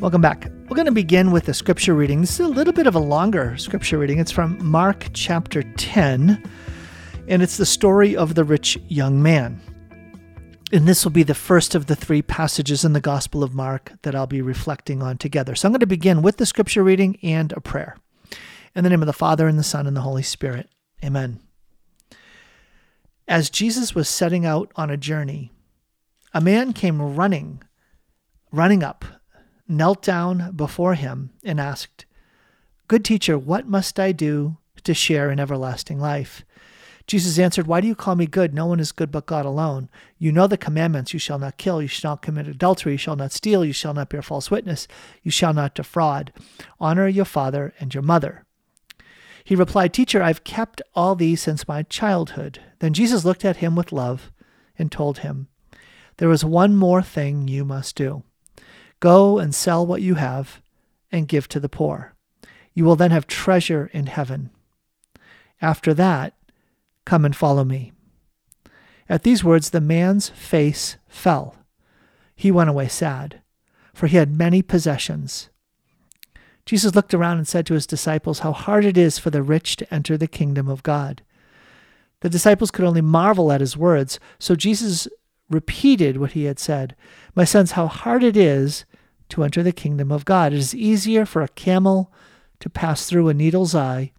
Welcome back. We're going to begin with a scripture reading. This is a little bit of a longer scripture reading. It's from Mark chapter 10, and it's the story of the rich young man. And this will be the first of the three passages in the Gospel of Mark that I'll be reflecting on together. So I'm going to begin with the scripture reading and a prayer. In the name of the Father, and the Son, and the Holy Spirit. Amen. As Jesus was setting out on a journey, a man came running, running up knelt down before him and asked, Good teacher, what must I do to share in everlasting life? Jesus answered, Why do you call me good? No one is good but God alone. You know the commandments you shall not kill, you shall not commit adultery, you shall not steal, you shall not bear false witness, you shall not defraud. Honor your father and your mother. He replied, Teacher, I've kept all these since my childhood. Then Jesus looked at him with love and told him, There is one more thing you must do. Go and sell what you have and give to the poor. You will then have treasure in heaven. After that, come and follow me. At these words, the man's face fell. He went away sad, for he had many possessions. Jesus looked around and said to his disciples, How hard it is for the rich to enter the kingdom of God. The disciples could only marvel at his words, so Jesus repeated what he had said My sons, how hard it is to enter the kingdom of God. It is easier for a camel to pass through a needle's eye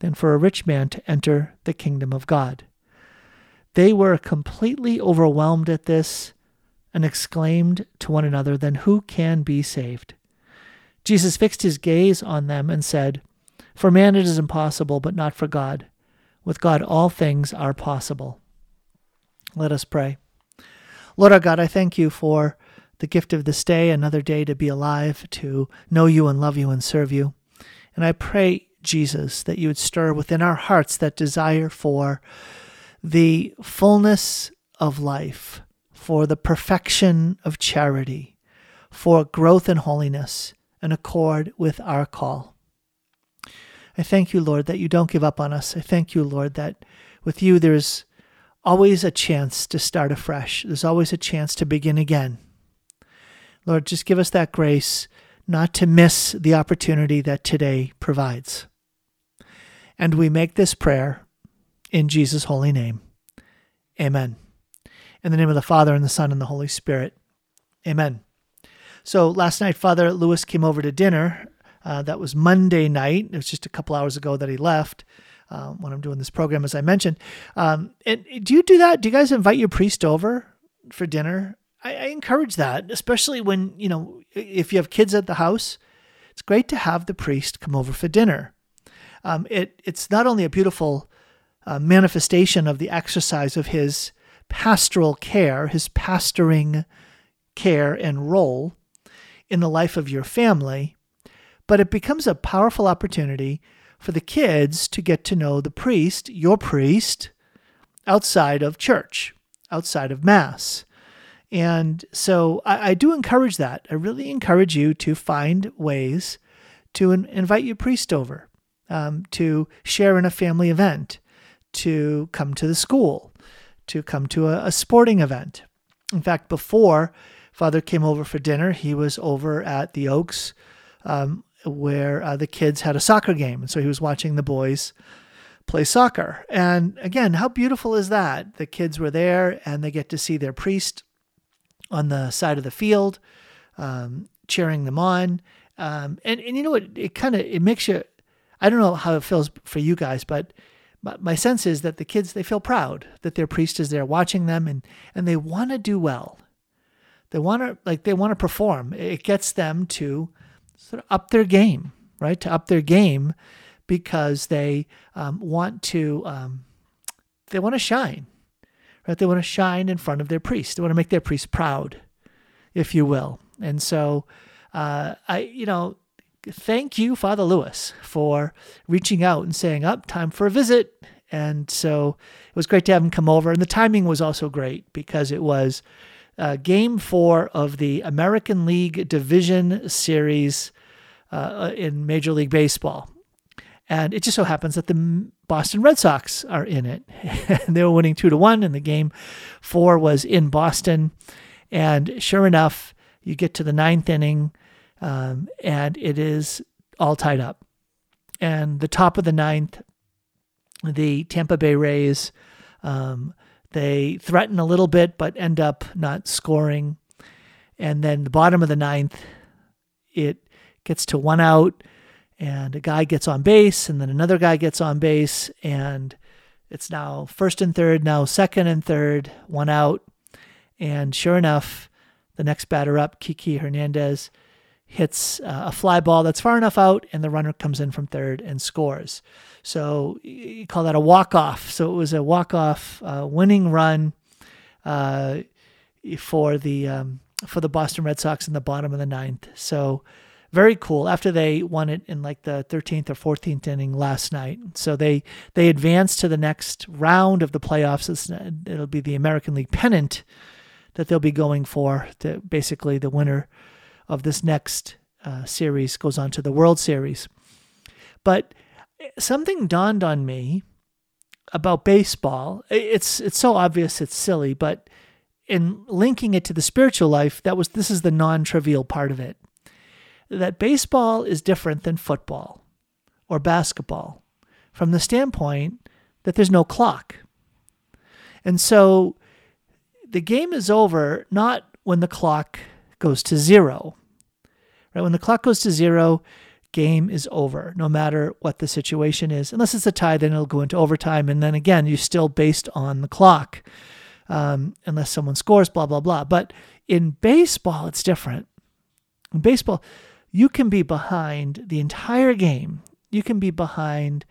than for a rich man to enter the kingdom of God. They were completely overwhelmed at this and exclaimed to one another, Then who can be saved? Jesus fixed his gaze on them and said, For man it is impossible, but not for God. With God all things are possible. Let us pray. Lord our God, I thank you for the gift of this day, another day to be alive, to know you and love you and serve you. And I pray, Jesus, that you would stir within our hearts that desire for the fullness of life, for the perfection of charity, for growth in holiness in accord with our call. I thank you, Lord, that you don't give up on us. I thank you, Lord, that with you there's always a chance to start afresh. There's always a chance to begin again. Lord, just give us that grace not to miss the opportunity that today provides. And we make this prayer in Jesus' holy name. Amen. In the name of the Father, and the Son, and the Holy Spirit. Amen. So last night, Father Lewis came over to dinner. Uh, that was Monday night. It was just a couple hours ago that he left um, when I'm doing this program, as I mentioned. Um, and do you do that? Do you guys invite your priest over for dinner? I, I encourage that, especially when you know if you have kids at the house. It's great to have the priest come over for dinner. Um, it it's not only a beautiful uh, manifestation of the exercise of his pastoral care, his pastoring care and role in the life of your family, but it becomes a powerful opportunity for the kids to get to know the priest, your priest, outside of church, outside of Mass. And so I, I do encourage that. I really encourage you to find ways to in, invite your priest over, um, to share in a family event, to come to the school, to come to a, a sporting event. In fact, before Father came over for dinner, he was over at the Oaks um, where uh, the kids had a soccer game. And so he was watching the boys play soccer. And again, how beautiful is that? The kids were there and they get to see their priest on the side of the field, um, cheering them on. Um, and, and you know what? It, kind of, it makes you, I don't know how it feels for you guys, but my, my sense is that the kids, they feel proud that their priest is there watching them and, and they want to do well. They want to, like, they want to perform. It gets them to, sort of up their game, right? To up their game because they um, want to um, they want to shine, right? They want to shine in front of their priest. They want to make their priest proud, if you will. And so, uh, I you know, thank you, Father Lewis, for reaching out and saying, "Up, oh, time for a visit." And so it was great to have him come over, and the timing was also great because it was uh, game four of the American League Division Series uh, in Major League Baseball. And it just so happens that the Boston Red Sox are in it. they were winning two to one, and the game four was in Boston. And sure enough, you get to the ninth inning. um, and it is all tied up. And the top of the ninth, the Tampa Bay Rays, um, they threaten a little bit, but end up not scoring. And then the bottom of the ninth, it gets to one out, and a guy gets on base, and then another guy gets on base, and it's now first and third, now second and third, one out. And sure enough, the next batter up, Kiki Hernandez, hits uh, a fly ball that's far enough out, and the runner comes in from third and scores. So you call that a walk off. So it was a walk off uh, winning run uh, for the um, for the Boston Red Sox in the bottom of the ninth. So very cool. After they won it in like the 13th or 14th inning last night, so they they advanced to the next round of the playoffs. It'll be the American League pennant that they'll be going for. To basically the winner of this next uh, series goes on to the World Series. But something dawned on me about baseball. It's it's so obvious it's silly, but in linking it to the spiritual life, that was this is the non-trivial part of it. That baseball is different than football or basketball from the standpoint that there's no clock. And so the game is over not when the clock goes to zero. Right? When the clock goes to zero, game is over, no matter what the situation is. Unless it's a tie, then it'll go into overtime. And then again, you're still based on the clock, um, unless someone scores, blah, blah, blah. But in baseball, it's different. In baseball, you can be behind the entire game, you can be behind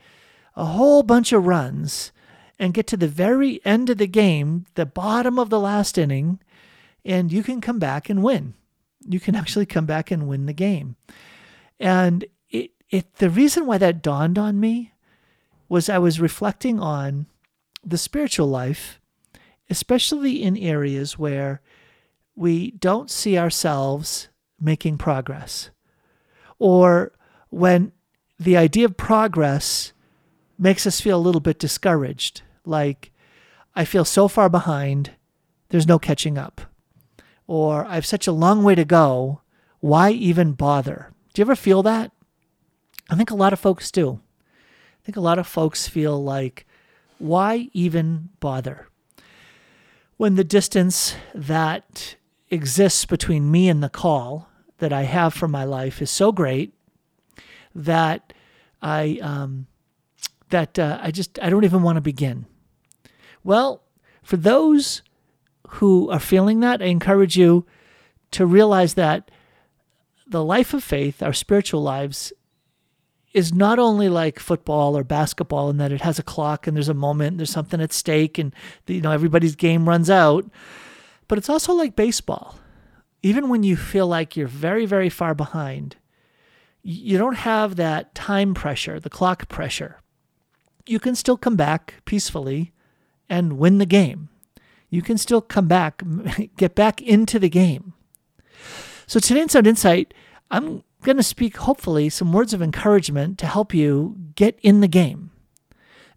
a whole bunch of runs and get to the very end of the game, the bottom of the last inning, and you can come back and win. You can actually come back and win the game. And it, it the reason why that dawned on me was I was reflecting on the spiritual life, especially in areas where we don't see ourselves making progress, or when the idea of progress makes us feel a little bit discouraged, like I feel so far behind, there's no catching up or I have such a long way to go. Why even bother? Do you ever feel that? I think a lot of folks do. I think a lot of folks feel like, why even bother? When the distance that exists between me and the call that I have for my life is so great that I um, that uh, I just I don't even want to begin. Well, for those who are feeling that, I encourage you to realize that the life of faith, our spiritual lives, is not only like football or basketball in that it has a clock and there's a moment, there's something at stake, and you know everybody's game runs out, but it's also like baseball. Even when you feel like you're very, very far behind, you don't have that time pressure, the clock pressure. You can still come back peacefully and win the game you can still come back, get back into the game. So today in Sound Insight, I'm going to speak hopefully some words of encouragement to help you get in the game,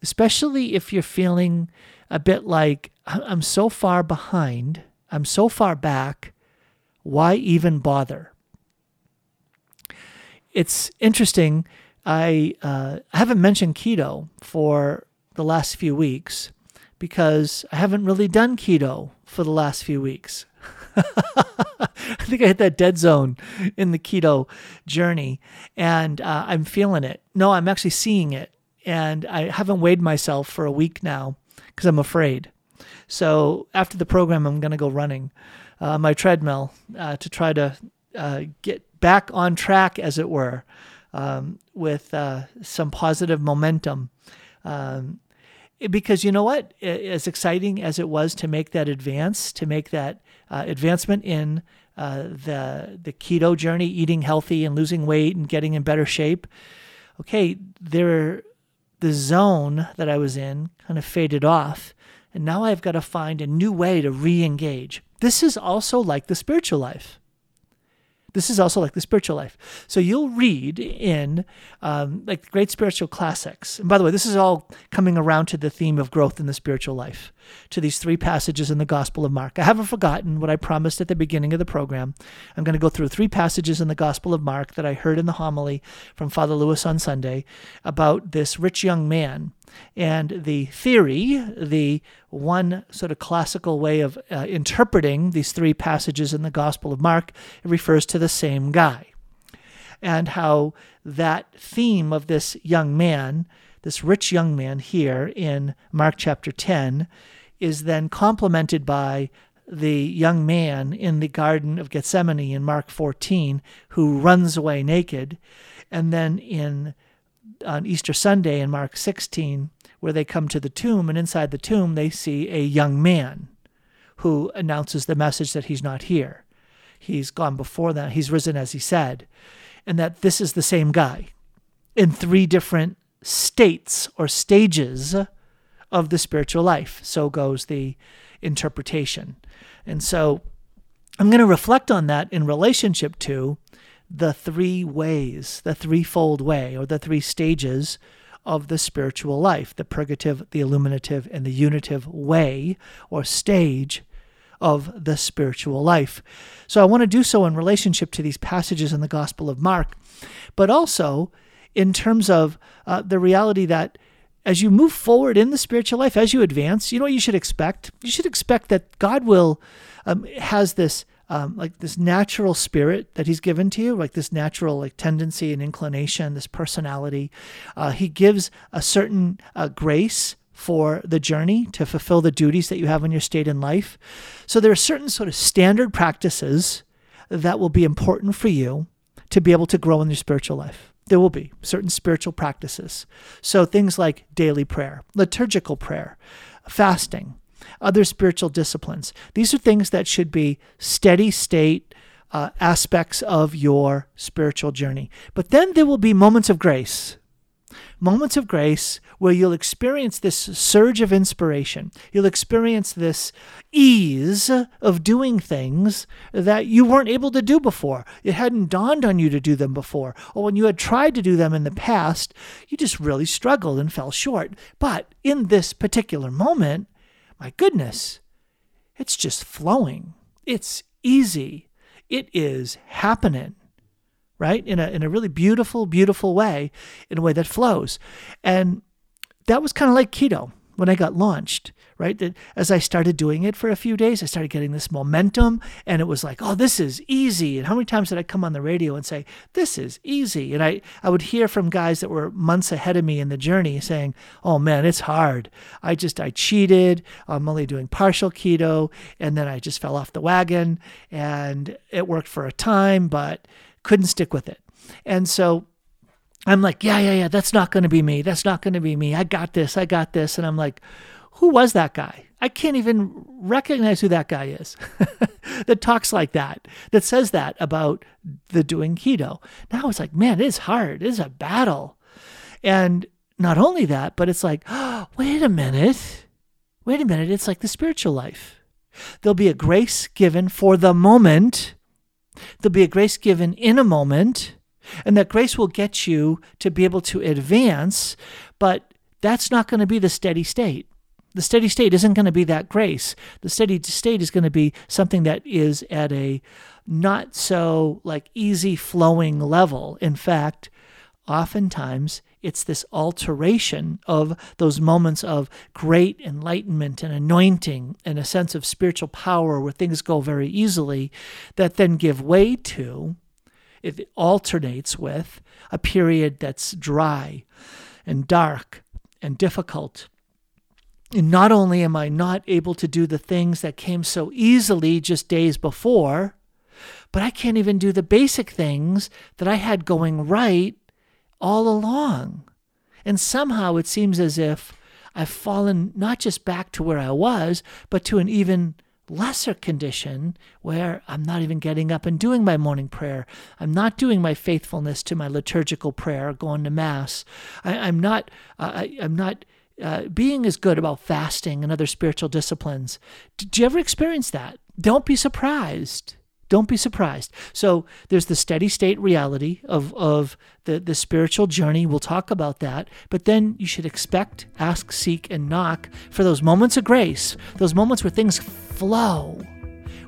especially if you're feeling a bit like I'm so far behind, I'm so far back, why even bother? It's interesting. I uh, haven't mentioned keto for the last few weeks because I haven't really done keto for the last few weeks. I think I hit that dead zone in the keto journey and uh, I'm feeling it. No, I'm actually seeing it. And I haven't weighed myself for a week now because I'm afraid. So after the program, I'm going to go running uh, my treadmill uh, to try to uh, get back on track, as it were, um, with uh, some positive momentum. Um, because you know what? As exciting as it was to make that advance to make that uh, advancement in the the keto journey eating healthy and losing weight and getting in better shape okay there the zone that i was in kind of faded off. And now i've got to find a new way to re-engage this is also like the spiritual life This is also like the spiritual life. So you'll read in um, like great spiritual classics. And by the way, this is all coming around to the theme of growth in the spiritual life, to these three passages in the Gospel of Mark. I haven't forgotten what I promised at the beginning of the program. I'm going to go through three passages in the Gospel of Mark that I heard in the homily from Father Lewis on Sunday about this rich young man and the theory, the one sort of classical way of uh, interpreting these three passages in the Gospel of Mark, refers to the same guy. And how that theme of this young man, this rich young man here in Mark chapter 10, is then complemented by the young man in the Garden of Gethsemane in Mark 14 who runs away naked. And then in on Easter Sunday in Mark 16, where they come to the tomb, and inside the tomb they see a young man who announces the message that he's not here. He's gone before that. He's risen as he said. And that this is the same guy in three different states or stages of the spiritual life. So goes the interpretation. And so I'm going to reflect on that in relationship to the three ways, the threefold way, or the three stages of the spiritual life the purgative, the illuminative, and the unitive way or stage of the spiritual life. So I want to do so in relationship to these passages in the Gospel of Mark, but also in terms of uh, the reality that as you move forward in the spiritual life, as you advance, you know what you should expect? You should expect that God will um, has this um, like this natural spirit that he's given to you, like this natural like tendency and inclination, this personality. Uh, he gives a certain uh, grace for the journey to fulfill the duties that you have in your state in life. So there are certain sort of standard practices that will be important for you to be able to grow in your spiritual life. There will be certain spiritual practices. So things like daily prayer, liturgical prayer, fasting, other spiritual disciplines. These are things that should be steady state uh, aspects of your spiritual journey. But then there will be moments of grace. Moments of grace where you'll experience this surge of inspiration. You'll experience this ease of doing things that you weren't able to do before. It hadn't dawned on you to do them before. Or when you had tried to do them in the past, you just really struggled and fell short. But in this particular moment, my goodness, it's just flowing. It's easy. It is happening, right? In a, in a really beautiful, beautiful way, in a way that flows. And that was kind of like keto when I got launched right? That as I started doing it for a few days, I started getting this momentum and it was like, oh, this is easy. And how many times did I come on the radio and say, this is easy? And I, I would hear from guys that were months ahead of me in the journey saying, oh man, it's hard. I just, I cheated. I'm only doing partial keto. And then I just fell off the wagon and it worked for a time, but couldn't stick with it. And so I'm like, yeah, yeah, yeah, that's not going to be me. That's not going to be me. I got this. I got this. And I'm like, who was that guy? I can't even recognize who that guy is that talks like that, that says that about the doing keto. Now it's like, man, it is hard. It is a battle. And not only that, but it's like, oh, wait a minute. Wait a minute. It's like the spiritual life. There'll be a grace given for the moment. There'll be a grace given in a moment. And that grace will get you to be able to advance, but that's not going to be the steady state. The steady state isn't going to be that grace. The steady state is going to be something that is at a not so like easy flowing level. In fact, oftentimes it's this alteration of those moments of great enlightenment and anointing and a sense of spiritual power where things go very easily that then give way to, it alternates with a period that's dry and dark and difficult not only am I not able to do the things that came so easily just days before, but I can't even do the basic things that I had going right all along. And somehow it seems as if I've fallen not just back to where I was, but to an even lesser condition where I'm not even getting up and doing my morning prayer. I'm not doing my faithfulness to my liturgical prayer, going to mass. I, am not. Uh, I, I'm not uh, being is good about fasting and other spiritual disciplines. Did you ever experience that? Don't be surprised Don't be surprised. So there's the steady state reality of, of the, the spiritual journey. We'll talk about that. But then you should expect, ask, seek, and knock for those moments of grace, those moments where things flow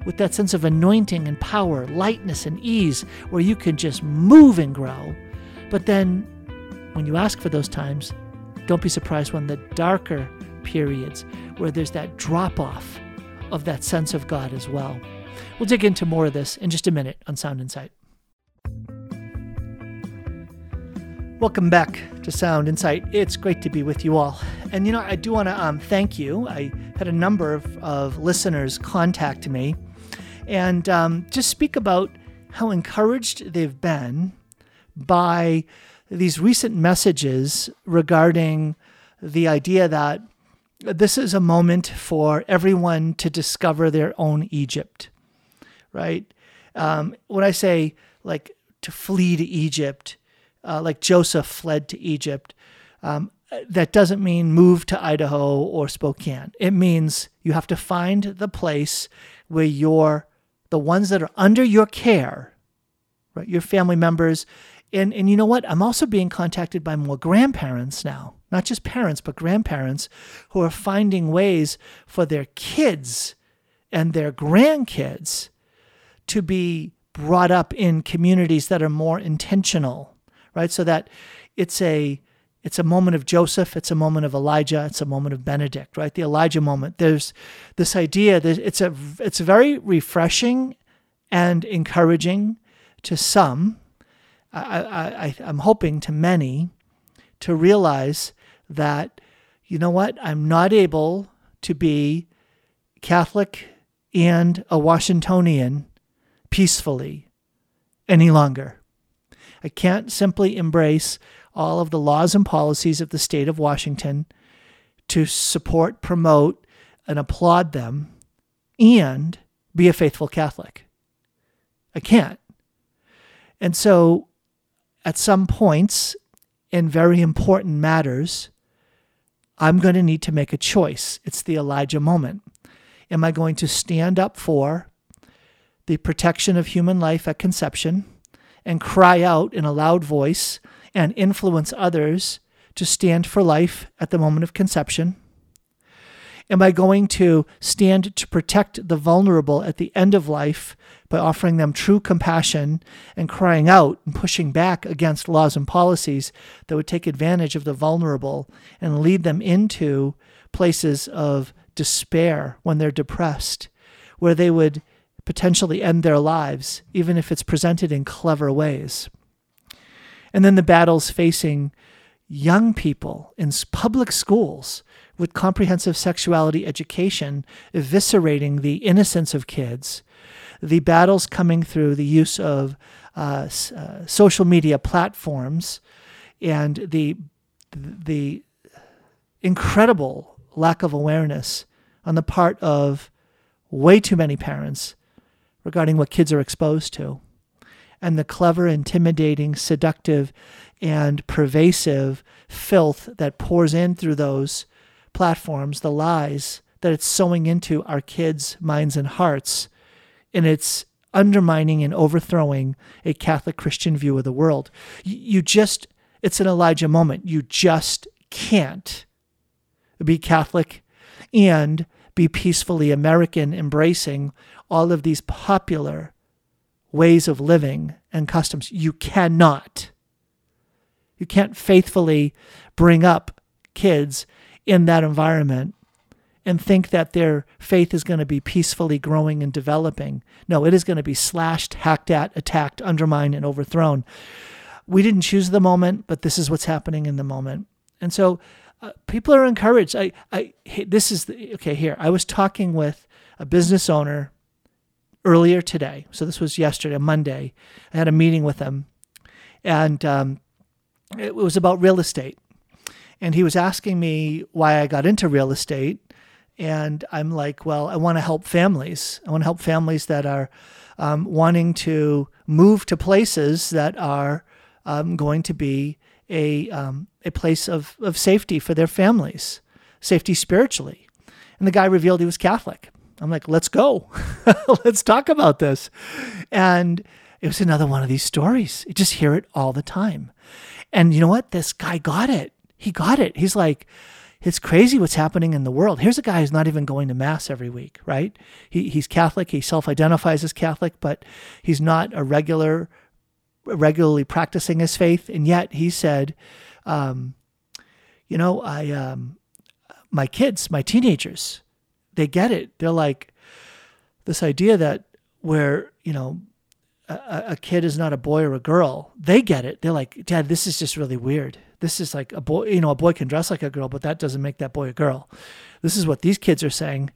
with that sense of anointing and power, lightness and ease, where you can just move and grow. But then when you ask for those times, don't be surprised when the darker periods where there's that drop off of that sense of God as well. We'll dig into more of this in just a minute on Sound Insight. Welcome back to Sound Insight. It's great to be with you all. And you know, I do want to um, thank you. I had a number of, of listeners contact me and um, just speak about how encouraged they've been by these recent messages regarding the idea that this is a moment for everyone to discover their own Egypt, right? Um, when I say like to flee to Egypt, uh, like Joseph fled to Egypt, um, that doesn't mean move to Idaho or Spokane. It means you have to find the place where your the ones that are under your care, right? Your family members, and and you know what? I'm also being contacted by more grandparents now not just parents, but grandparents who are finding ways for their kids and their grandkids to be brought up in communities that are more intentional, right? So that it's a it's a moment of Joseph, it's a moment of Elijah, it's a moment of Benedict, right? The Elijah moment. There's this idea that it's a it's very refreshing and encouraging to some. I, I, I'm hoping to many to realize that, you know what, I'm not able to be Catholic and a Washingtonian peacefully any longer. I can't simply embrace all of the laws and policies of the state of Washington to support, promote, and applaud them and be a faithful Catholic. I can't. And so, at some points in very important matters, I'm going to need to make a choice. It's the Elijah moment. Am I going to stand up for the protection of human life at conception and cry out in a loud voice and influence others to stand for life at the moment of conception? Am I going to stand to protect the vulnerable at the end of life by offering them true compassion and crying out and pushing back against laws and policies that would take advantage of the vulnerable and lead them into places of despair when they're depressed, where they would potentially end their lives, even if it's presented in clever ways? And then the battles facing young people in public schools with comprehensive sexuality education, eviscerating the innocence of kids, the battles coming through the use of uh, uh, social media platforms, and the the incredible lack of awareness on the part of way too many parents regarding what kids are exposed to, and the clever, intimidating, seductive, and pervasive filth that pours in through those platforms, the lies that it's sowing into our kids' minds and hearts, and it's undermining and overthrowing a Catholic Christian view of the world. You just, it's an Elijah moment. You just can't be Catholic and be peacefully American, embracing all of these popular ways of living and customs. You cannot. You can't faithfully bring up kids in that environment and think that their faith is going to be peacefully growing and developing. No, it is going to be slashed, hacked at, attacked, undermined, and overthrown. We didn't choose the moment, but this is what's happening in the moment. And so uh, people are encouraged. I, I, this is the, okay. Here, I was talking with a business owner earlier today. So this was yesterday, Monday. I had a meeting with him, and um, it was about real estate and he was asking me why I got into real estate. And I'm like, well, I want to help families. I want to help families that are um, wanting to move to places that are um, going to be a, um, a place of, of safety for their families, safety spiritually. And the guy revealed he was Catholic. I'm like, let's go. let's talk about this. And it was another one of these stories. You just hear it all the time. And you know what? This guy got it. He got it. He's like, it's crazy what's happening in the world. Here's a guy who's not even going to mass every week, right? He, he's Catholic. He self-identifies as Catholic, but he's not a regular, regularly practicing his faith. And yet he said, um, you know, I, um, my kids, my teenagers, they get it. They're like this idea that where, you know, a, a kid is not a boy or a girl. They get it. They're like, Dad, this is just really weird. This is like a boy, you know, a boy can dress like a girl, but that doesn't make that boy a girl. This is what these kids are saying.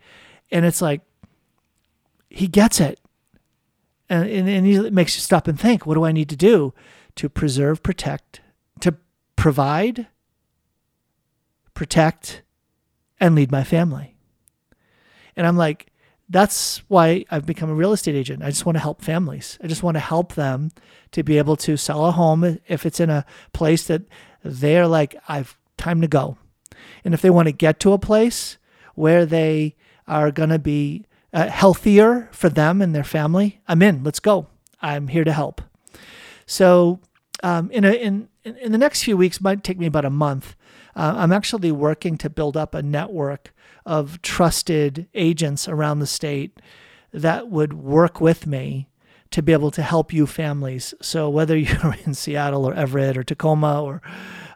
And it's like, he gets it. And, and, and he makes you stop and think, what do I need to do to preserve, protect, to provide, protect, and lead my family? And I'm like, that's why I've become a real estate agent. I just want to help families. I just want to help them to be able to sell a home if it's in a place that they're like, I've time to go. And if they want to get to a place where they are going to be uh, healthier for them and their family, I'm in. Let's go. I'm here to help. So, um, in, a, in in the next few weeks, might take me about a month. Uh, I'm actually working to build up a network of trusted agents around the state that would work with me to be able to help you families. So whether you're in Seattle or Everett or Tacoma or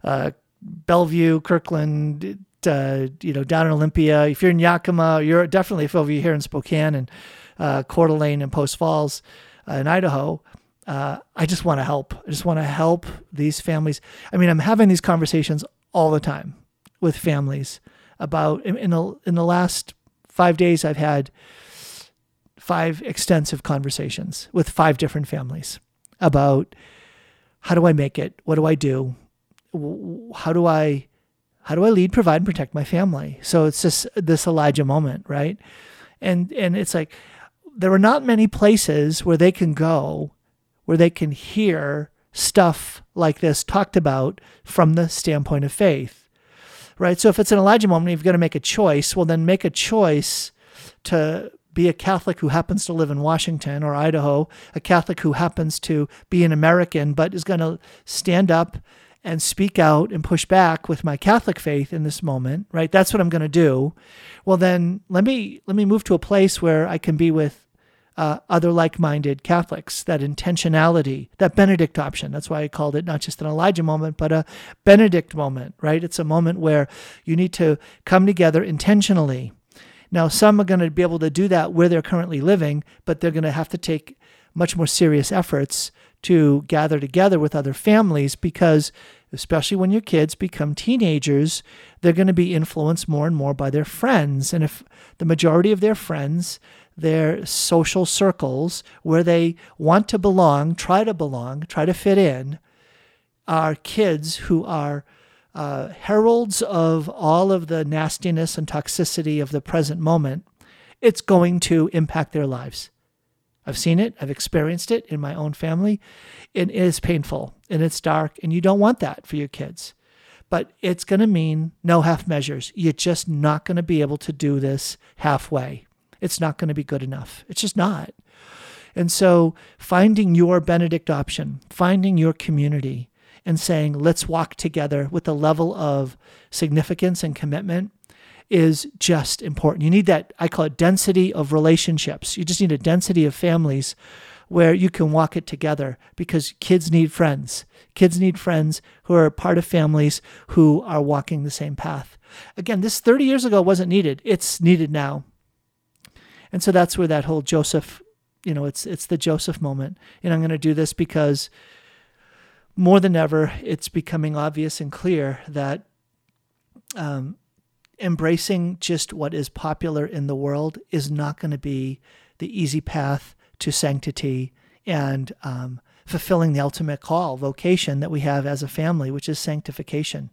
uh, Bellevue, Kirkland, uh, you know, down in Olympia, if you're in Yakima, you're definitely if over here in Spokane and uh, Coeur d'Alene and Post Falls uh, in Idaho. Uh, I just want to help. I just want to help these families. I mean, I'm having these conversations all the time with families about in, in the in the last five days I've had five extensive conversations with five different families about how do I make it? What do I do? How do I how do I lead, provide, and protect my family? So it's just this Elijah moment, right? And and it's like there are not many places where they can go where they can hear stuff like this talked about from the standpoint of faith right? So if it's an Elijah moment, you've got to make a choice. Well, then make a choice to be a Catholic who happens to live in Washington or Idaho, a Catholic who happens to be an American, but is going to stand up and speak out and push back with my Catholic faith in this moment, right? That's what I'm going to do. Well, then let me let me move to a place where I can be with uh, other like minded Catholics, that intentionality, that Benedict option. That's why I called it not just an Elijah moment, but a Benedict moment, right? It's a moment where you need to come together intentionally. Now, some are going to be able to do that where they're currently living, but they're going to have to take much more serious efforts to gather together with other families because, especially when your kids become teenagers, they're going to be influenced more and more by their friends. And if the majority of their friends their social circles where they want to belong, try to belong, try to fit in, are kids who are uh, heralds of all of the nastiness and toxicity of the present moment, it's going to impact their lives. I've seen it, I've experienced it in my own family. It is painful and it's dark, and you don't want that for your kids. But it's going to mean no half measures. You're just not going to be able to do this halfway it's not going to be good enough. It's just not. And so finding your Benedict option, finding your community, and saying, let's walk together with a level of significance and commitment is just important. You need that, I call it density of relationships. You just need a density of families where you can walk it together because kids need friends. Kids need friends who are part of families who are walking the same path. Again, this 30 years ago wasn't needed. It's needed now. And so that's where that whole Joseph, you know, it's it's the Joseph moment. And I'm going to do this because more than ever, it's becoming obvious and clear that um, embracing just what is popular in the world is not going to be the easy path to sanctity and um, fulfilling the ultimate call, vocation that we have as a family, which is sanctification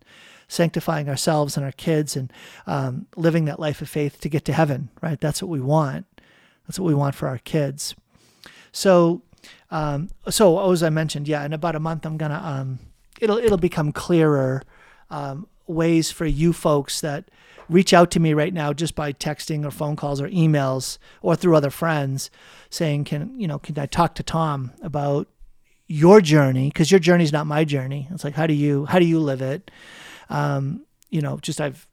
sanctifying ourselves and our kids and um, living that life of faith to get to heaven, right? That's what we want. That's what we want for our kids. So, um, so as I mentioned, yeah, in about a month, I'm gonna um, it'll it'll become clearer um, ways for you folks that reach out to me right now just by texting or phone calls or emails or through other friends saying can you know can I talk to Tom about your journey? Because your journey is not my journey. It's like how do you how do you live it? Um, you know just I've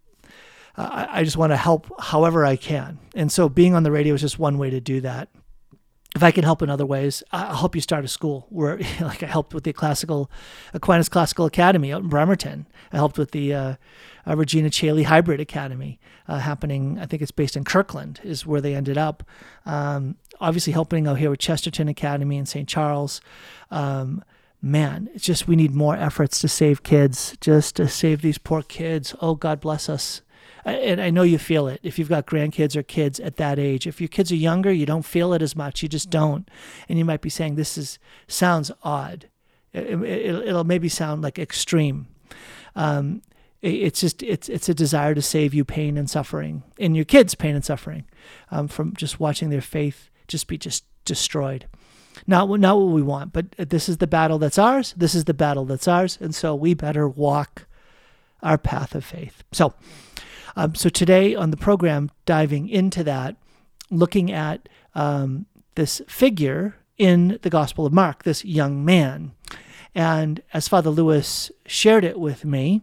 I, I just want to help however I can. And so being on the radio is just one way to do that if I can help in other ways, I'll help you start a school where, like, I helped with the classical Aquinas Classical Academy out in Bremerton. I helped with the uh, uh, Regina Caeli Hybrid Academy uh, happening. I think it's based in Kirkland, is where they ended up. Um, obviously, helping out here with Chesterton Academy in St. Charles. Um, man, it's just we need more efforts to save kids, just to save these poor kids. Oh, God bless us and I know you feel it if you've got grandkids or kids at that age. If your kids are younger, you don't feel it as much. You just don't, and you might be saying this is sounds odd. It, will maybe sound like extreme. Um, it, it's just it's it's a desire to save you pain and suffering, and your kids pain and suffering, um, from just watching their faith just be just destroyed. Not not what we want, but this is the battle that's ours. This is the battle that's ours, and so we better walk our path of faith. So. Um, so today on the program, diving into that, looking at um, this figure in the Gospel of Mark, this young man. And as Father Lewis shared it with me,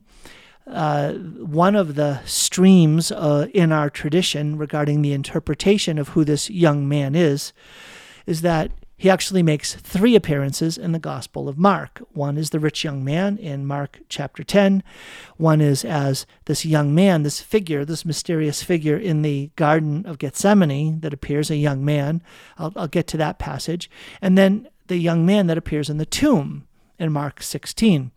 uh, one of the streams uh, in our tradition regarding the interpretation of who this young man is, is that he actually makes three appearances in the Gospel of Mark. One is the rich young man in Mark chapter 10. One is as this young man, this figure, this mysterious figure in the Garden of Gethsemane that appears, a young man. I'll, I'll get to that passage. And then the young man that appears in the tomb in Mark 16.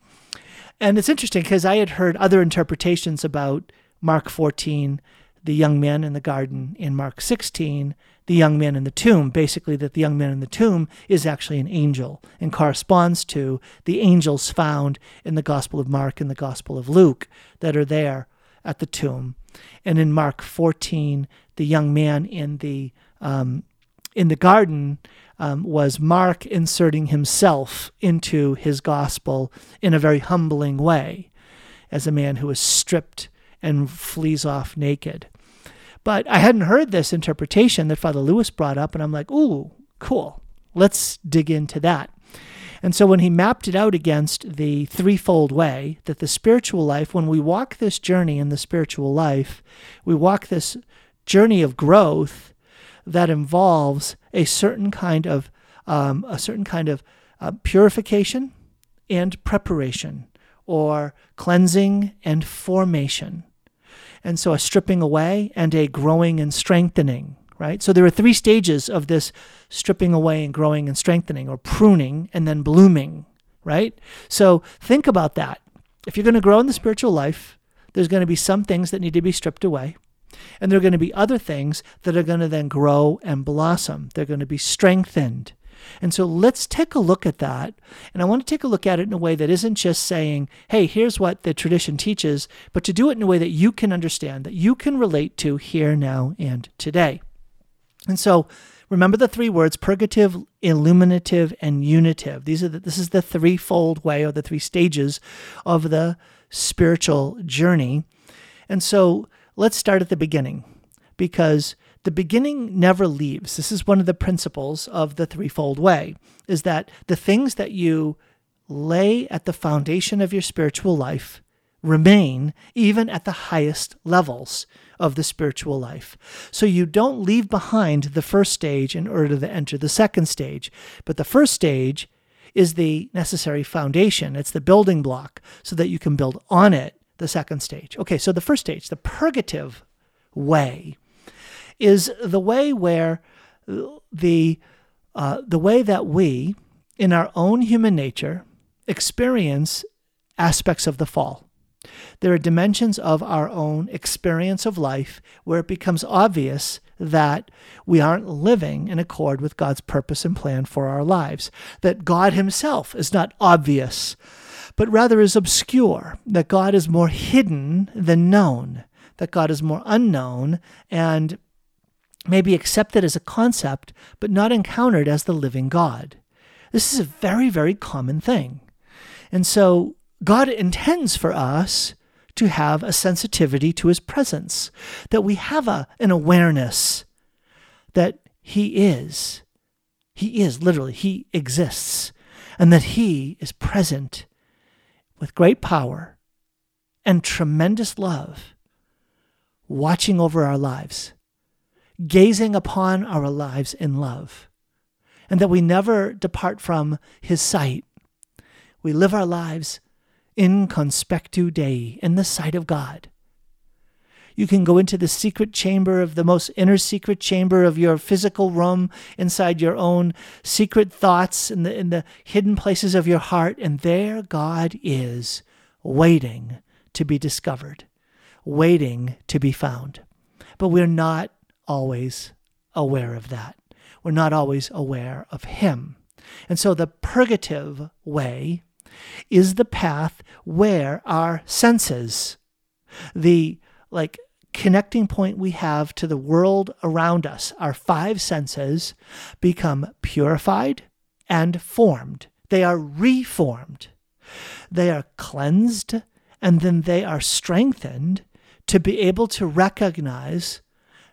And it's interesting because I had heard other interpretations about Mark 14, the young man in the garden in Mark 16, the young man in the tomb, basically, that the young man in the tomb is actually an angel and corresponds to the angels found in the Gospel of Mark and the Gospel of Luke that are there at the tomb. And in Mark 14, the young man in the um, in the garden um, was Mark inserting himself into his gospel in a very humbling way, as a man who is stripped and flees off naked. But I hadn't heard this interpretation that Father Lewis brought up, and I'm like, ooh, cool. Let's dig into that. And so when he mapped it out against the threefold way, that the spiritual life, when we walk this journey in the spiritual life, we walk this journey of growth that involves a certain kind of um, a certain kind of uh, purification and preparation, or cleansing and formation and so a stripping away and a growing and strengthening, right? So there are three stages of this stripping away and growing and strengthening, or pruning and then blooming, right? So think about that. If you're going to grow in the spiritual life, there's going to be some things that need to be stripped away. And there are going to be other things that are going to then grow and blossom. They're going to be strengthened. And so let's take a look at that. And I want to take a look at it in a way that isn't just saying, hey, here's what the tradition teaches, but to do it in a way that you can understand, that you can relate to here, now, and today. And so remember the three words purgative, illuminative, and unitive. These are the, this is the threefold way or the three stages of the spiritual journey. And so let's start at the beginning because the beginning never leaves. This is one of the principles of the threefold way is that the things that you lay at the foundation of your spiritual life remain even at the highest levels of the spiritual life. So you don't leave behind the first stage in order to enter the second stage. But the first stage is the necessary foundation, it's the building block so that you can build on it the second stage. Okay, so the first stage, the purgative way, is the way where the uh, the way that we, in our own human nature, experience aspects of the fall. There are dimensions of our own experience of life where it becomes obvious that we aren't living in accord with God's purpose and plan for our lives, that God Himself is not obvious, but rather is obscure, that God is more hidden than known, that God is more unknown and may be accepted as a concept, but not encountered as the living God. This is a very, very common thing. And so God intends for us to have a sensitivity to his presence, that we have a, an awareness that he is. He is literally, he exists, and that he is present with great power and tremendous love, watching over our lives, gazing upon our lives in love, and that we never depart from his sight. We live our lives in conspectu Dei, in the sight of God. You can go into the secret chamber of the most inner secret chamber of your physical room, inside your own secret thoughts, in the, in the hidden places of your heart, and there God is, waiting to be discovered, waiting to be found. But we're not always aware of that. We're not always aware of Him. And so the purgative way is the path where our senses, the like connecting point we have to the world around us, our five senses, become purified and formed. They are reformed. They are cleansed and then they are strengthened to be able to recognize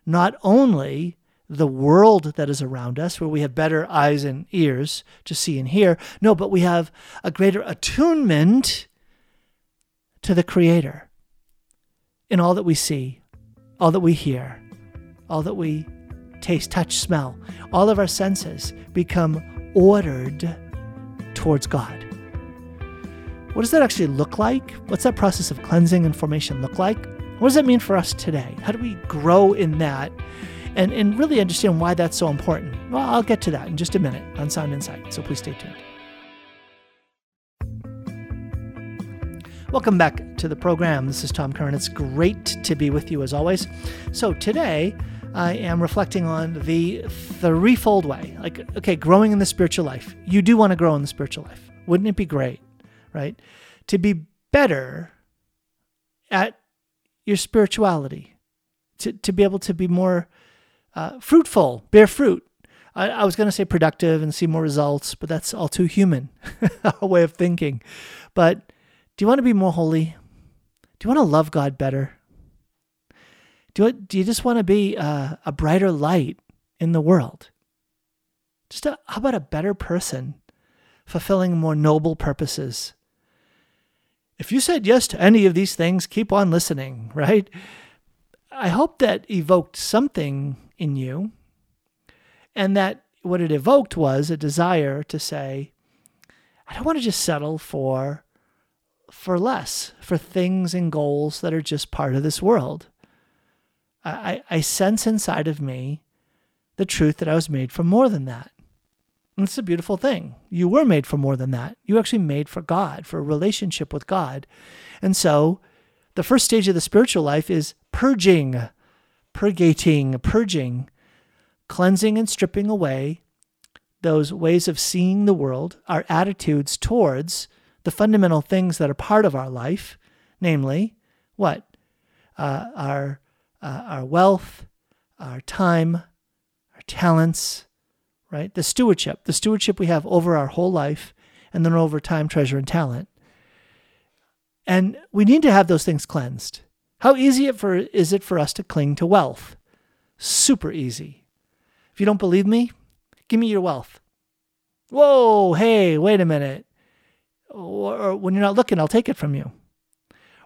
not only the world that is around us, where we have better eyes and ears to see and hear. No, but we have a greater attunement to the Creator in all that we see, all that we hear, all that we taste, touch, smell. All of our senses become ordered towards God. What does that actually look like? What's that process of cleansing and formation look like? What does that mean for us today? How do we grow in that and, and really understand why that's so important? Well, I'll get to that in just a minute on Sound Insight, so please stay tuned. Welcome back to the program. This is Tom Curran. It's great to be with you as always. So, today I am reflecting on the threefold way. Like, okay, growing in the spiritual life. You do want to grow in the spiritual life. Wouldn't it be great, right? To be better at your spirituality, to, to be able to be more uh, fruitful, bear fruit. I, I was going to say productive and see more results, but that's all too human, a way of thinking. But do you want to be more holy? Do you want to love God better? Do you, do you just want to be a, a brighter light in the world? Just a, how about a better person, fulfilling more noble purposes? If you said yes to any of these things, keep on listening, right? I hope that evoked something in you, and that what it evoked was a desire to say, I don't want to just settle for for less, for things and goals that are just part of this world. I, I sense inside of me the truth that I was made for more than that. And it's a beautiful thing. You were made for more than that. You actually made for God, for a relationship with God. And so the first stage of the spiritual life is purging, purgating, purging, cleansing and stripping away those ways of seeing the world, our attitudes towards the fundamental things that are part of our life, namely, what? Uh, our, uh, our wealth, our time, our talents, right? The stewardship, the stewardship we have over our whole life and then over time, treasure, and talent. And we need to have those things cleansed. How easy it for, is it for us to cling to wealth? Super easy. If you don't believe me, give me your wealth. Whoa, hey, wait a minute. Or, or when you're not looking, I'll take it from you.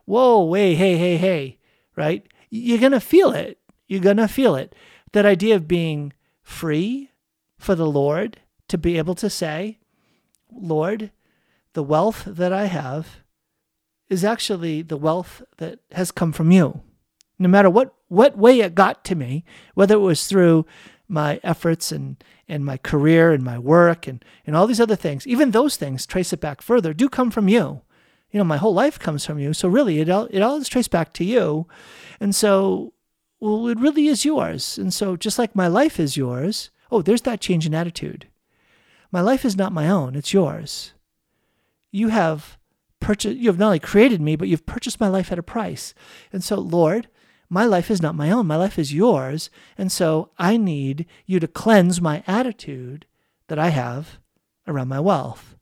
Whoa, wait, hey, hey, hey, right? You're going to feel it. You're going to feel it. That idea of being free for the Lord to be able to say, Lord, the wealth that I have is actually the wealth that has come from you. No matter what, what way it got to me, whether it was through my efforts and, and my career and my work and, and all these other things, even those things, trace it back further, do come from you. You know, my whole life comes from you. So really, it all, it all is traced back to you. And so, well, it really is yours. And so, just like my life is yours, oh, there's that change in attitude. My life is not my own, it's yours. You have purchased, you have not only created me, but you've purchased my life at a price. And so, Lord, my life is not my own. My life is yours. And so I need you to cleanse my attitude that I have around my wealth,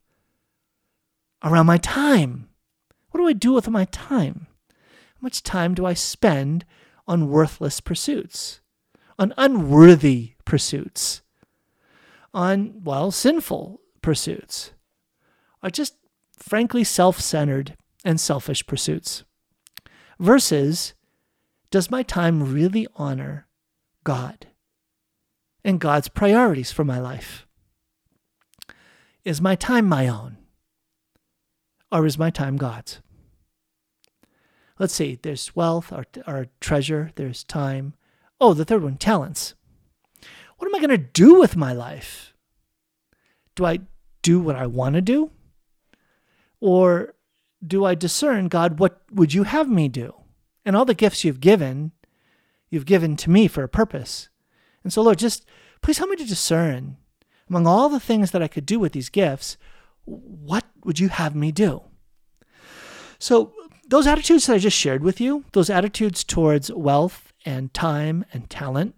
around my time. What do I do with my time? How much time do I spend on worthless pursuits, on unworthy pursuits, on, well, sinful pursuits, or just frankly self centered and selfish pursuits? Versus, does my time really honor God and God's priorities for my life? Is my time my own? Or is my time God's? Let's see, there's wealth or, or treasure, there's time. Oh, the third one, talents. What am I going to do with my life? Do I do what I want to do? Or do I discern, God, what would you have me do? And all the gifts you've given, you've given to me for a purpose. And so, Lord, just please help me to discern among all the things that I could do with these gifts, what would you have me do? So, those attitudes that I just shared with you, those attitudes towards wealth and time and talent,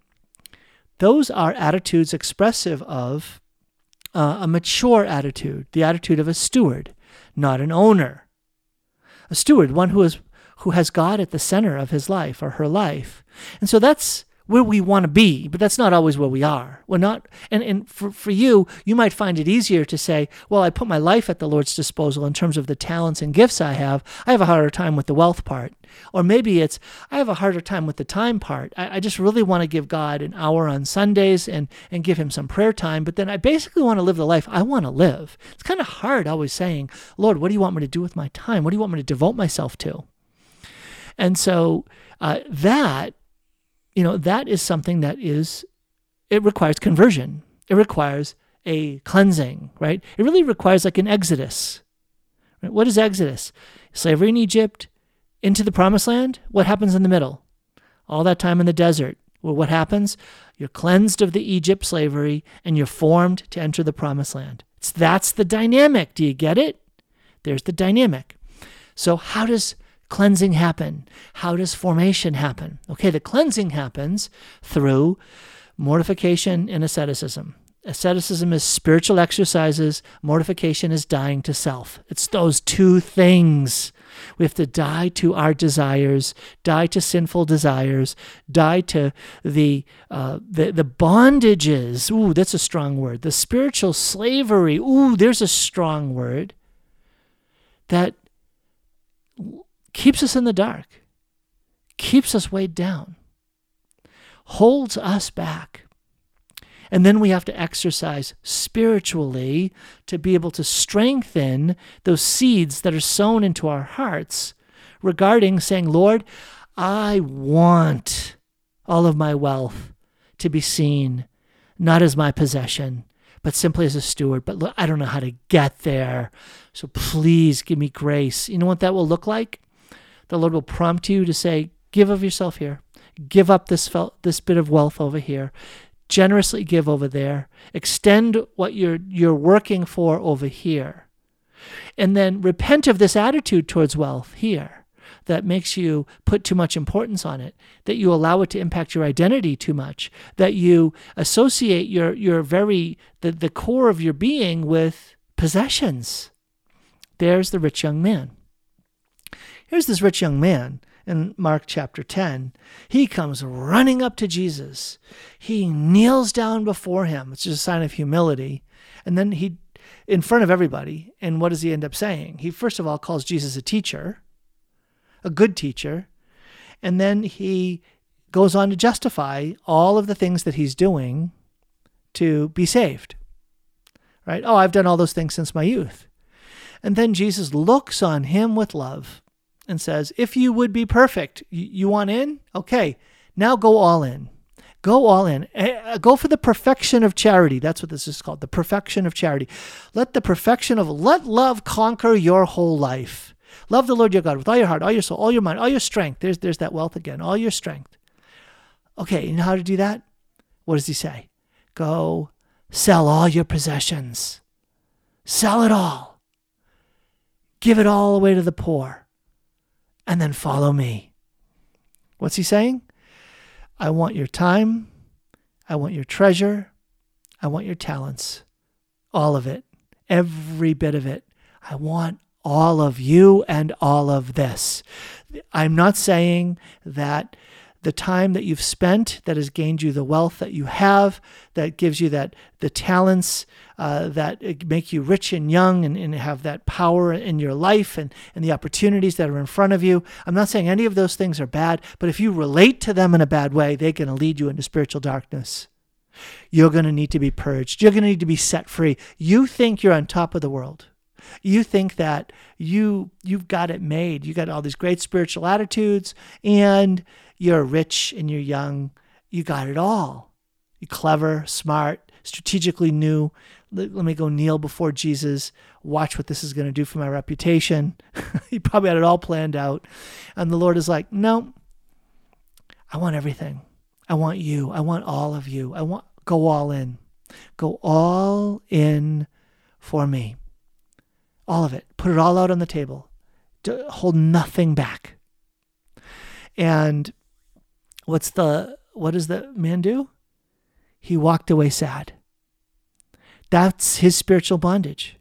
those are attitudes expressive of uh, a mature attitude, the attitude of a steward, not an owner. A steward, one who is who has God at the center of his life or her life. And so that's where we want to be, but that's not always where we are. We're not, and, and for, for you, you might find it easier to say, well, I put my life at the Lord's disposal in terms of the talents and gifts I have. I have a harder time with the wealth part. Or maybe it's, I have a harder time with the time part. I, I just really want to give God an hour on Sundays and, and give him some prayer time, but then I basically want to live the life I want to live. It's kind of hard always saying, Lord, what do you want me to do with my time? What do you want me to devote myself to? And so uh, that you know, that is something that is, it requires conversion. It requires a cleansing, right? It really requires like an exodus. Right? What is exodus? Slavery in Egypt, into the promised land. What happens in the middle? All that time in the desert. Well, what happens? You're cleansed of the Egypt slavery and you're formed to enter the promised land. It's, that's the dynamic. Do you get it? There's the dynamic. So, how does cleansing happen? How does formation happen? Okay, the cleansing happens through mortification and asceticism. Asceticism is spiritual exercises, mortification is dying to self. It's those two things. We have to die to our desires, die to sinful desires, die to the uh, the, the bondages. Ooh, that's a strong word. The spiritual slavery. Ooh, there's a strong word. That keeps us in the dark, keeps us weighed down, holds us back. And then we have to exercise spiritually to be able to strengthen those seeds that are sown into our hearts regarding saying, Lord, I want all of my wealth to be seen, not as my possession, but simply as a steward. But look, I don't know how to get there. So please give me grace. You know what that will look like? The Lord will prompt you to say, Give of yourself here. Give up this, this bit of wealth over here. Generously give over there. Extend what you're, you're working for over here. And then repent of this attitude towards wealth here that makes you put too much importance on it, that you allow it to impact your identity too much, that you associate your, your very, the, the core of your being with possessions. There's the rich young man. Here's this rich young man in Mark chapter 10. He comes running up to Jesus. He kneels down before him. It's a sign of humility. And then he, in front of everybody, and what does he end up saying? He first of all calls Jesus a teacher, a good teacher. And then he goes on to justify all of the things that he's doing to be saved. Right? Oh, I've done all those things since my youth. And then Jesus looks on him with love and says, If you would be perfect, you want in? Okay, now go all in. Go all in. Uh, go for the perfection of charity. That's what this is called the perfection of charity. Let the perfection of, let love conquer your whole life. Love the Lord your God with all your heart, all your soul, all your mind, all your strength. There's, there's that wealth again, all your strength. Okay, and how to do that? What does he say? Go sell all your possessions. Sell it all. Give it all away to the poor and then follow me. What's he saying? I want your time. I want your treasure. I want your talents. All of it. Every bit of it. I want all of you and all of this. I'm not saying that the time that you've spent that has gained you the wealth that you have, that gives you that the talents uh, that make you rich and young and, and have that power in your life and, and the opportunities that are in front of you. I'm not saying any of those things are bad, but if you relate to them in a bad way, they're going to lead you into spiritual darkness. You're going to need to be purged. You're going to need to be set free. You think you're on top of the world. You think that you you've got it made. You got all these great spiritual attitudes and you're rich and you're young. You got it all. You're clever, smart, strategically new. Let, let me go kneel before Jesus. Watch what this is going to do for my reputation. he probably had it all planned out. And the Lord is like, no, I want everything. I want you. I want all of you. I want go all in. Go all in for me. All of it. Put it all out on the table. Hold nothing back. And what's the what does the man do? He walked away sad. That's his spiritual bondage.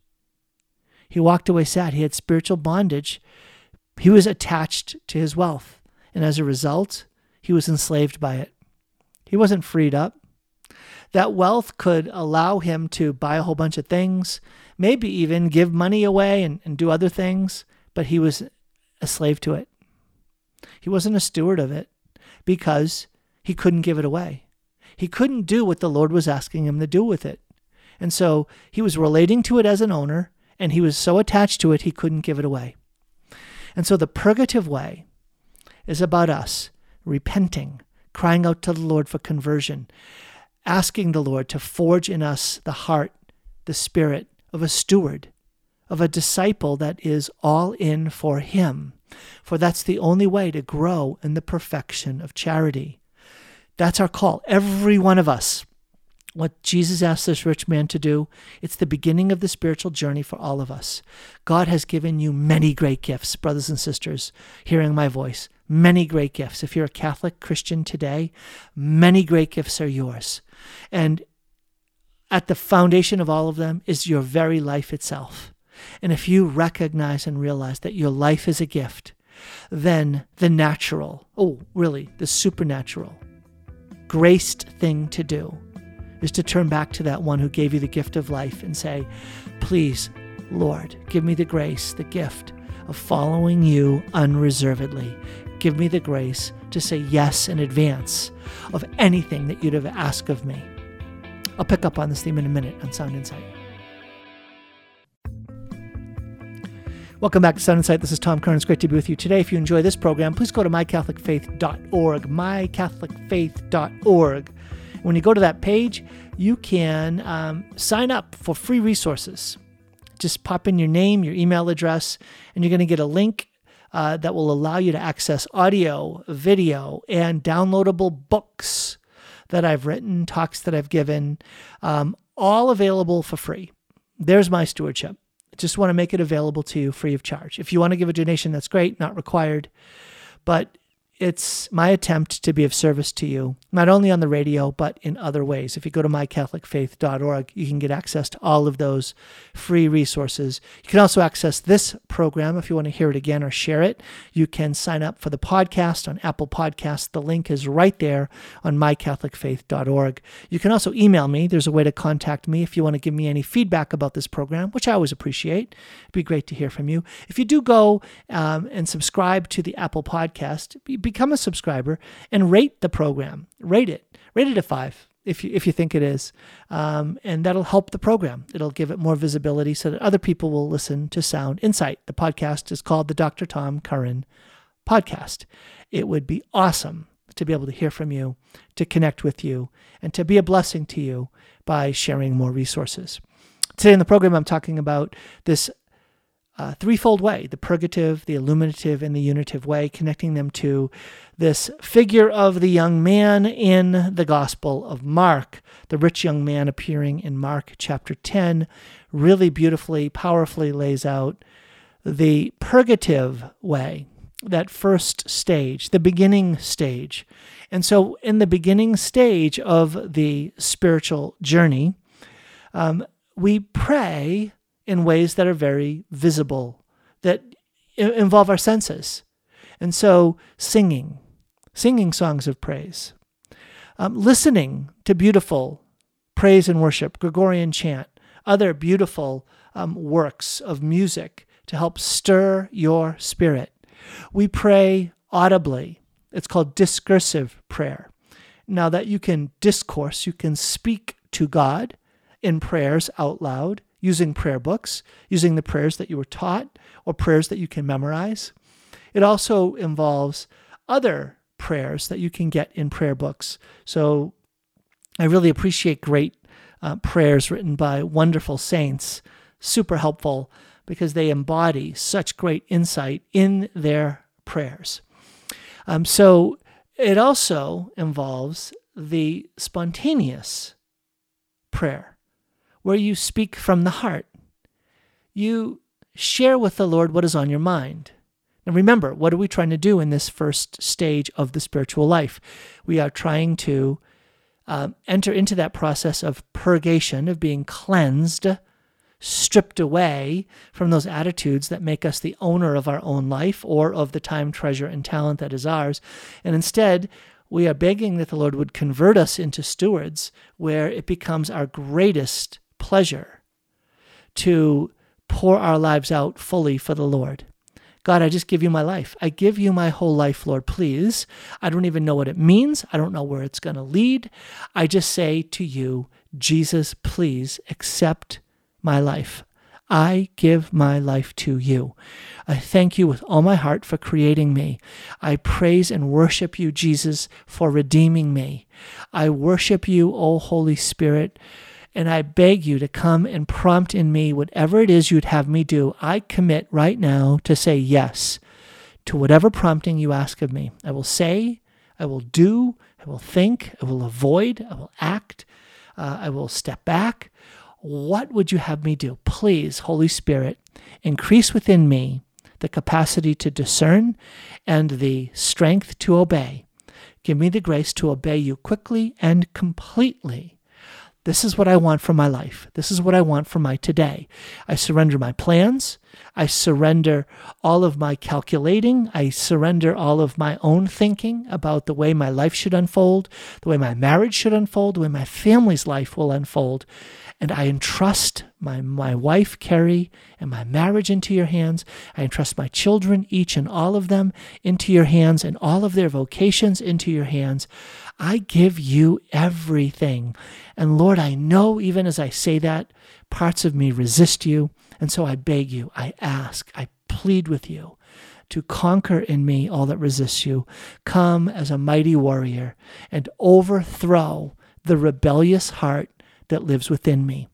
He walked away sad. He had spiritual bondage. He was attached to his wealth. And as a result, he was enslaved by it. He wasn't freed up. That wealth could allow him to buy a whole bunch of things, maybe even give money away and, and do other things, but he was a slave to it. He wasn't a steward of it because he couldn't give it away. He couldn't do what the Lord was asking him to do with it. And so he was relating to it as an owner, and he was so attached to it, he couldn't give it away. And so the purgative way is about us repenting, crying out to the Lord for conversion, asking the Lord to forge in us the heart, the spirit of a steward, of a disciple that is all in for Him. For that's the only way to grow in the perfection of charity. That's our call, every one of us. What Jesus asked this rich man to do, it's the beginning of the spiritual journey for all of us. God has given you many great gifts, brothers and sisters, hearing my voice many great gifts. If you're a Catholic Christian today, many great gifts are yours. And at the foundation of all of them is your very life itself. And if you recognize and realize that your life is a gift, then the natural, oh, really, the supernatural, graced thing to do is to turn back to that one who gave you the gift of life and say, Please, Lord, give me the grace, the gift of following you unreservedly. Give me the grace to say yes in advance of anything that you'd have asked of me. I'll pick up on this theme in a minute on Sound Insight. Welcome back to Sound Insight. This is Tom Curran. It's great to be with you today. If you enjoy this program, please go to mycatholicfaith.org. Mycatholicfaith.org. When you go to that page, you can um, sign up for free resources. Just pop in your name, your email address, and you're going to get a link uh, that will allow you to access audio, video, and downloadable books that I've written, talks that I've given, um, all available for free. There's my stewardship. Just want to make it available to you free of charge. If you want to give a donation, that's great, not required. But it's my attempt to be of service to you, not only on the radio, but in other ways. If you go to mycatholicfaith.org, you can get access to all of those free resources. You can also access this program if you want to hear it again or share it. You can sign up for the podcast on Apple Podcasts. The link is right there on mycatholicfaith.org. You can also email me. There's a way to contact me if you want to give me any feedback about this program, which I always appreciate. It'd be great to hear from you. If you do go um, and subscribe to the Apple Podcast, become a subscriber and rate the program. Rate it. Rate it a five if you, if you think it is. Um, and that'll help the program. It'll give it more visibility so that other people will listen to Sound Insight. The podcast is called the Dr. Tom Curran Podcast. It would be awesome to be able to hear from you, to connect with you, and to be a blessing to you by sharing more resources. Today in the program, I'm talking about this uh, threefold way the purgative, the illuminative, and the unitive way, connecting them to this figure of the young man in the Gospel of Mark, the rich young man appearing in Mark chapter 10, really beautifully, powerfully lays out the purgative way, that first stage, the beginning stage. And so, in the beginning stage of the spiritual journey, um, we pray in ways that are very visible, that involve our senses. And so, singing, singing songs of praise, um, listening to beautiful praise and worship, Gregorian chant, other beautiful um, works of music to help stir your spirit. We pray audibly. It's called discursive prayer. Now that you can discourse, you can speak to God in prayers out loud using prayer books, using the prayers that you were taught or prayers that you can memorize. It also involves other prayers that you can get in prayer books. So I really appreciate great uh, prayers written by wonderful saints, super helpful because they embody such great insight in their prayers. Um, so it also involves the spontaneous prayer where you speak from the heart. You share with the Lord what is on your mind. And remember, what are we trying to do in this first stage of the spiritual life? We are trying to um, enter into that process of purgation, of being cleansed, stripped away from those attitudes that make us the owner of our own life or of the time, treasure, and talent that is ours. And instead, we are begging that the Lord would convert us into stewards where it becomes our greatest pleasure to pour our lives out fully for the Lord. God, I just give you my life. I give you my whole life, Lord, please. I don't even know what it means. I don't know where it's going to lead. I just say to you, Jesus, please accept my life. I give my life to you. I thank you with all my heart for creating me. I praise and worship you, Jesus, for redeeming me. I worship you, O Holy Spirit, and I beg you to come and prompt in me whatever it is you'd have me do. I commit right now to say yes to whatever prompting you ask of me. I will say, I will do, I will think, I will avoid, I will act, uh, I will step back. What would you have me do? Please, Holy Spirit, increase within me the capacity to discern and the strength to obey. Give me the grace to obey you quickly and completely this is what I want for my life. This is what I want for my today. I surrender my plans. I surrender all of my calculating. I surrender all of my own thinking about the way my life should unfold, the way my marriage should unfold, the way my family's life will unfold. And I entrust my, my wife, Carrie, and my marriage into your hands. I entrust my children, each and all of them, into your hands, and all of their vocations into your hands. I give you everything. And Lord, I know even as I say that, parts of me resist you. And so I beg you, I ask, I plead with you to conquer in me all that resists you. Come as a mighty warrior and overthrow the rebellious heart that lives within me.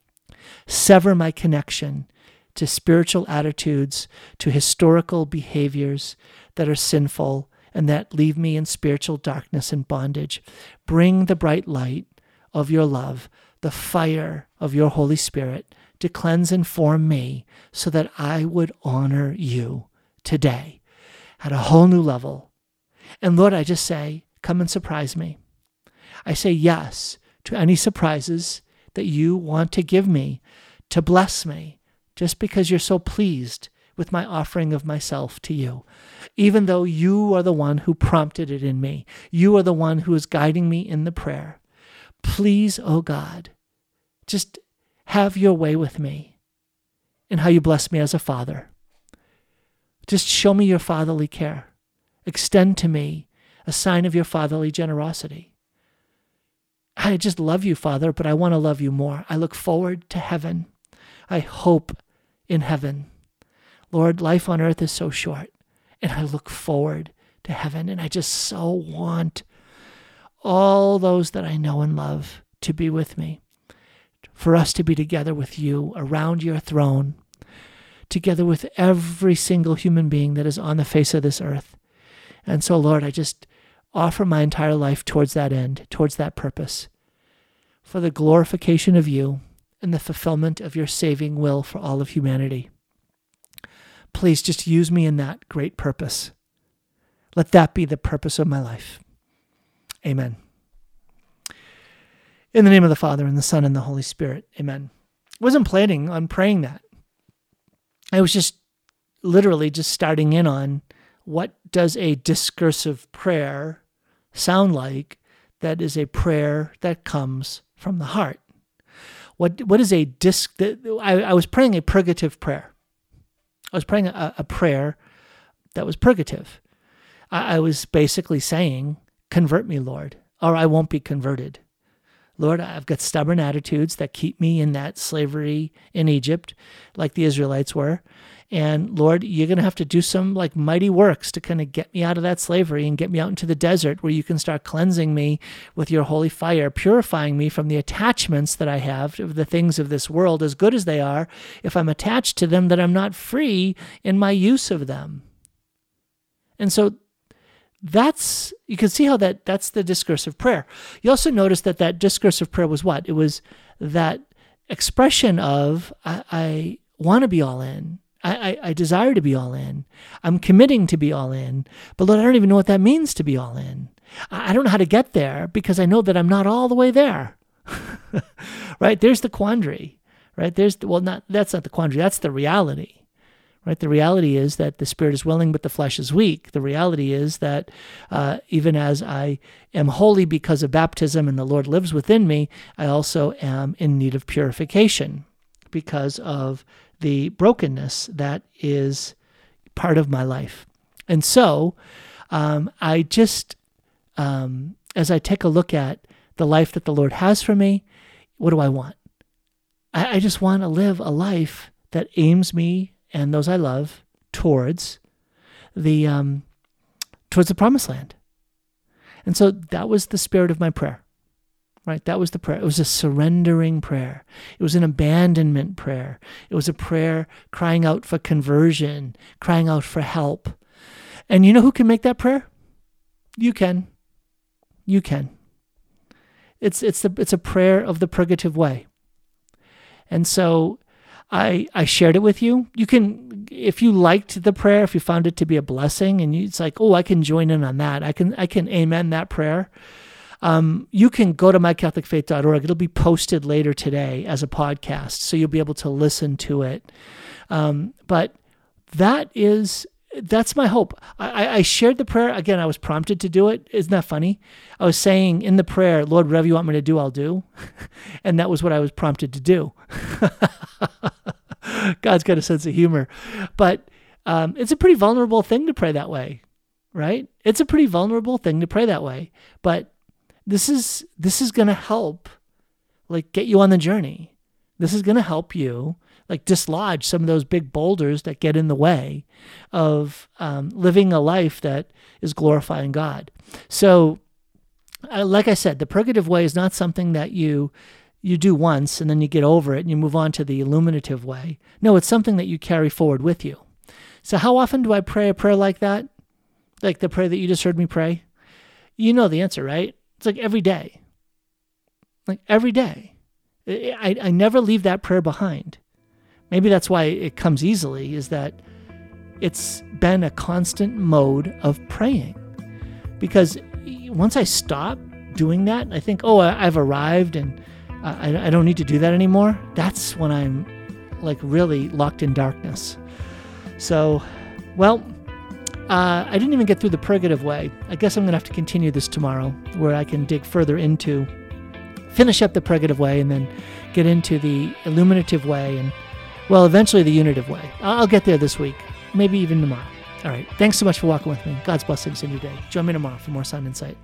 Sever my connection to spiritual attitudes, to historical behaviors that are sinful and that leave me in spiritual darkness and bondage. Bring the bright light of your love, the fire of your Holy Spirit to cleanse and form me so that I would honor you today at a whole new level. And Lord, I just say, come and surprise me. I say yes to any surprises that you want to give me, to bless me, just because you're so pleased with my offering of myself to you. Even though you are the one who prompted it in me, you are the one who is guiding me in the prayer. Please, oh God, just have your way with me and how you bless me as a father. Just show me your fatherly care. Extend to me a sign of your fatherly generosity. I just love you, Father, but I want to love you more. I look forward to heaven. I hope in heaven. Lord, life on earth is so short, and I look forward to heaven, and I just so want all those that I know and love to be with me, for us to be together with you around your throne, together with every single human being that is on the face of this earth. And so, Lord, I just offer my entire life towards that end, towards that purpose, for the glorification of you and the fulfillment of your saving will for all of humanity. Please just use me in that great purpose. Let that be the purpose of my life. Amen. In the name of the Father, and the Son, and the Holy Spirit. Amen. I wasn't planning on praying that. I was just literally just starting in on what does a discursive prayer sound like that is a prayer that comes from the heart. What what is a disc? I, I was praying a purgative prayer. I was praying a, a prayer that was purgative. I, I was basically saying, "Convert me, Lord, or I won't be converted." Lord, I've got stubborn attitudes that keep me in that slavery in Egypt, like the Israelites were. And Lord, you're going to have to do some like mighty works to kind of get me out of that slavery and get me out into the desert where you can start cleansing me with your holy fire, purifying me from the attachments that I have to the things of this world, as good as they are. If I'm attached to them, that I'm not free in my use of them. And so that's you can see how that that's the discursive prayer. You also notice that that discursive prayer was what? It was that expression of I, I want to be all in. I, I, I desire to be all in. I'm committing to be all in. But Lord, I don't even know what that means to be all in. I, I don't know how to get there because I know that I'm not all the way there. right? There's the quandary. Right? There's the, well, not that's not the quandary. That's the reality right? The reality is that the spirit is willing, but the flesh is weak. The reality is that uh, even as I am holy because of baptism and the Lord lives within me, I also am in need of purification because of the brokenness that is part of my life. And so um, I just, um, as I take a look at the life that the Lord has for me, what do I want? I, I just want to live a life that aims me and those I love towards the um, towards the promised land. And so that was the spirit of my prayer. Right? That was the prayer. It was a surrendering prayer. It was an abandonment prayer. It was a prayer crying out for conversion, crying out for help. And you know who can make that prayer? You can. You can. It's it's the it's a prayer of the purgative way. And so I I shared it with you. You can if you liked the prayer, if you found it to be a blessing, and you, it's like, oh, I can join in on that. I can I can amen that prayer. Um, you can go to mycatholicfaith.org. It'll be posted later today as a podcast, so you'll be able to listen to it. Um, but that is that's my hope. I, I, shared the prayer again. I was prompted to do it. Isn't that funny? I was saying in the prayer, Lord, whatever you want me to do, I'll do, and that was what I was prompted to do. God's got a sense of humor. But um, it's a pretty vulnerable thing to pray that way, right? It's a pretty vulnerable thing to pray that way. But this is this is going to help, like get you on the journey. This is going to help you like dislodge some of those big boulders that get in the way of um, living a life that is glorifying God. So, uh, like I said, the purgative way is not something that you you do once and then you get over it and you move on to the illuminative way. No, it's something that you carry forward with you. So, how often do I pray a prayer like that? Like the prayer that you just heard me pray? You know the answer, right? It's like every day. Like every day. I, I never leave that prayer behind. Maybe that's why it comes easily, is that it's been a constant mode of praying. Because once I stop doing that, I think, oh, I've arrived and uh, I, I don't need to do that anymore, that's when I'm like really locked in darkness. So, well, uh, I didn't even get through the purgative way. I guess I'm going to have to continue this tomorrow where I can dig further into, finish up the purgative way, and then get into the illuminative way and, well, eventually the unitive way. I'll get there this week, maybe even tomorrow. All right. Thanks so much for walking with me. God's blessings in your day. Join me tomorrow for more Sound Insight.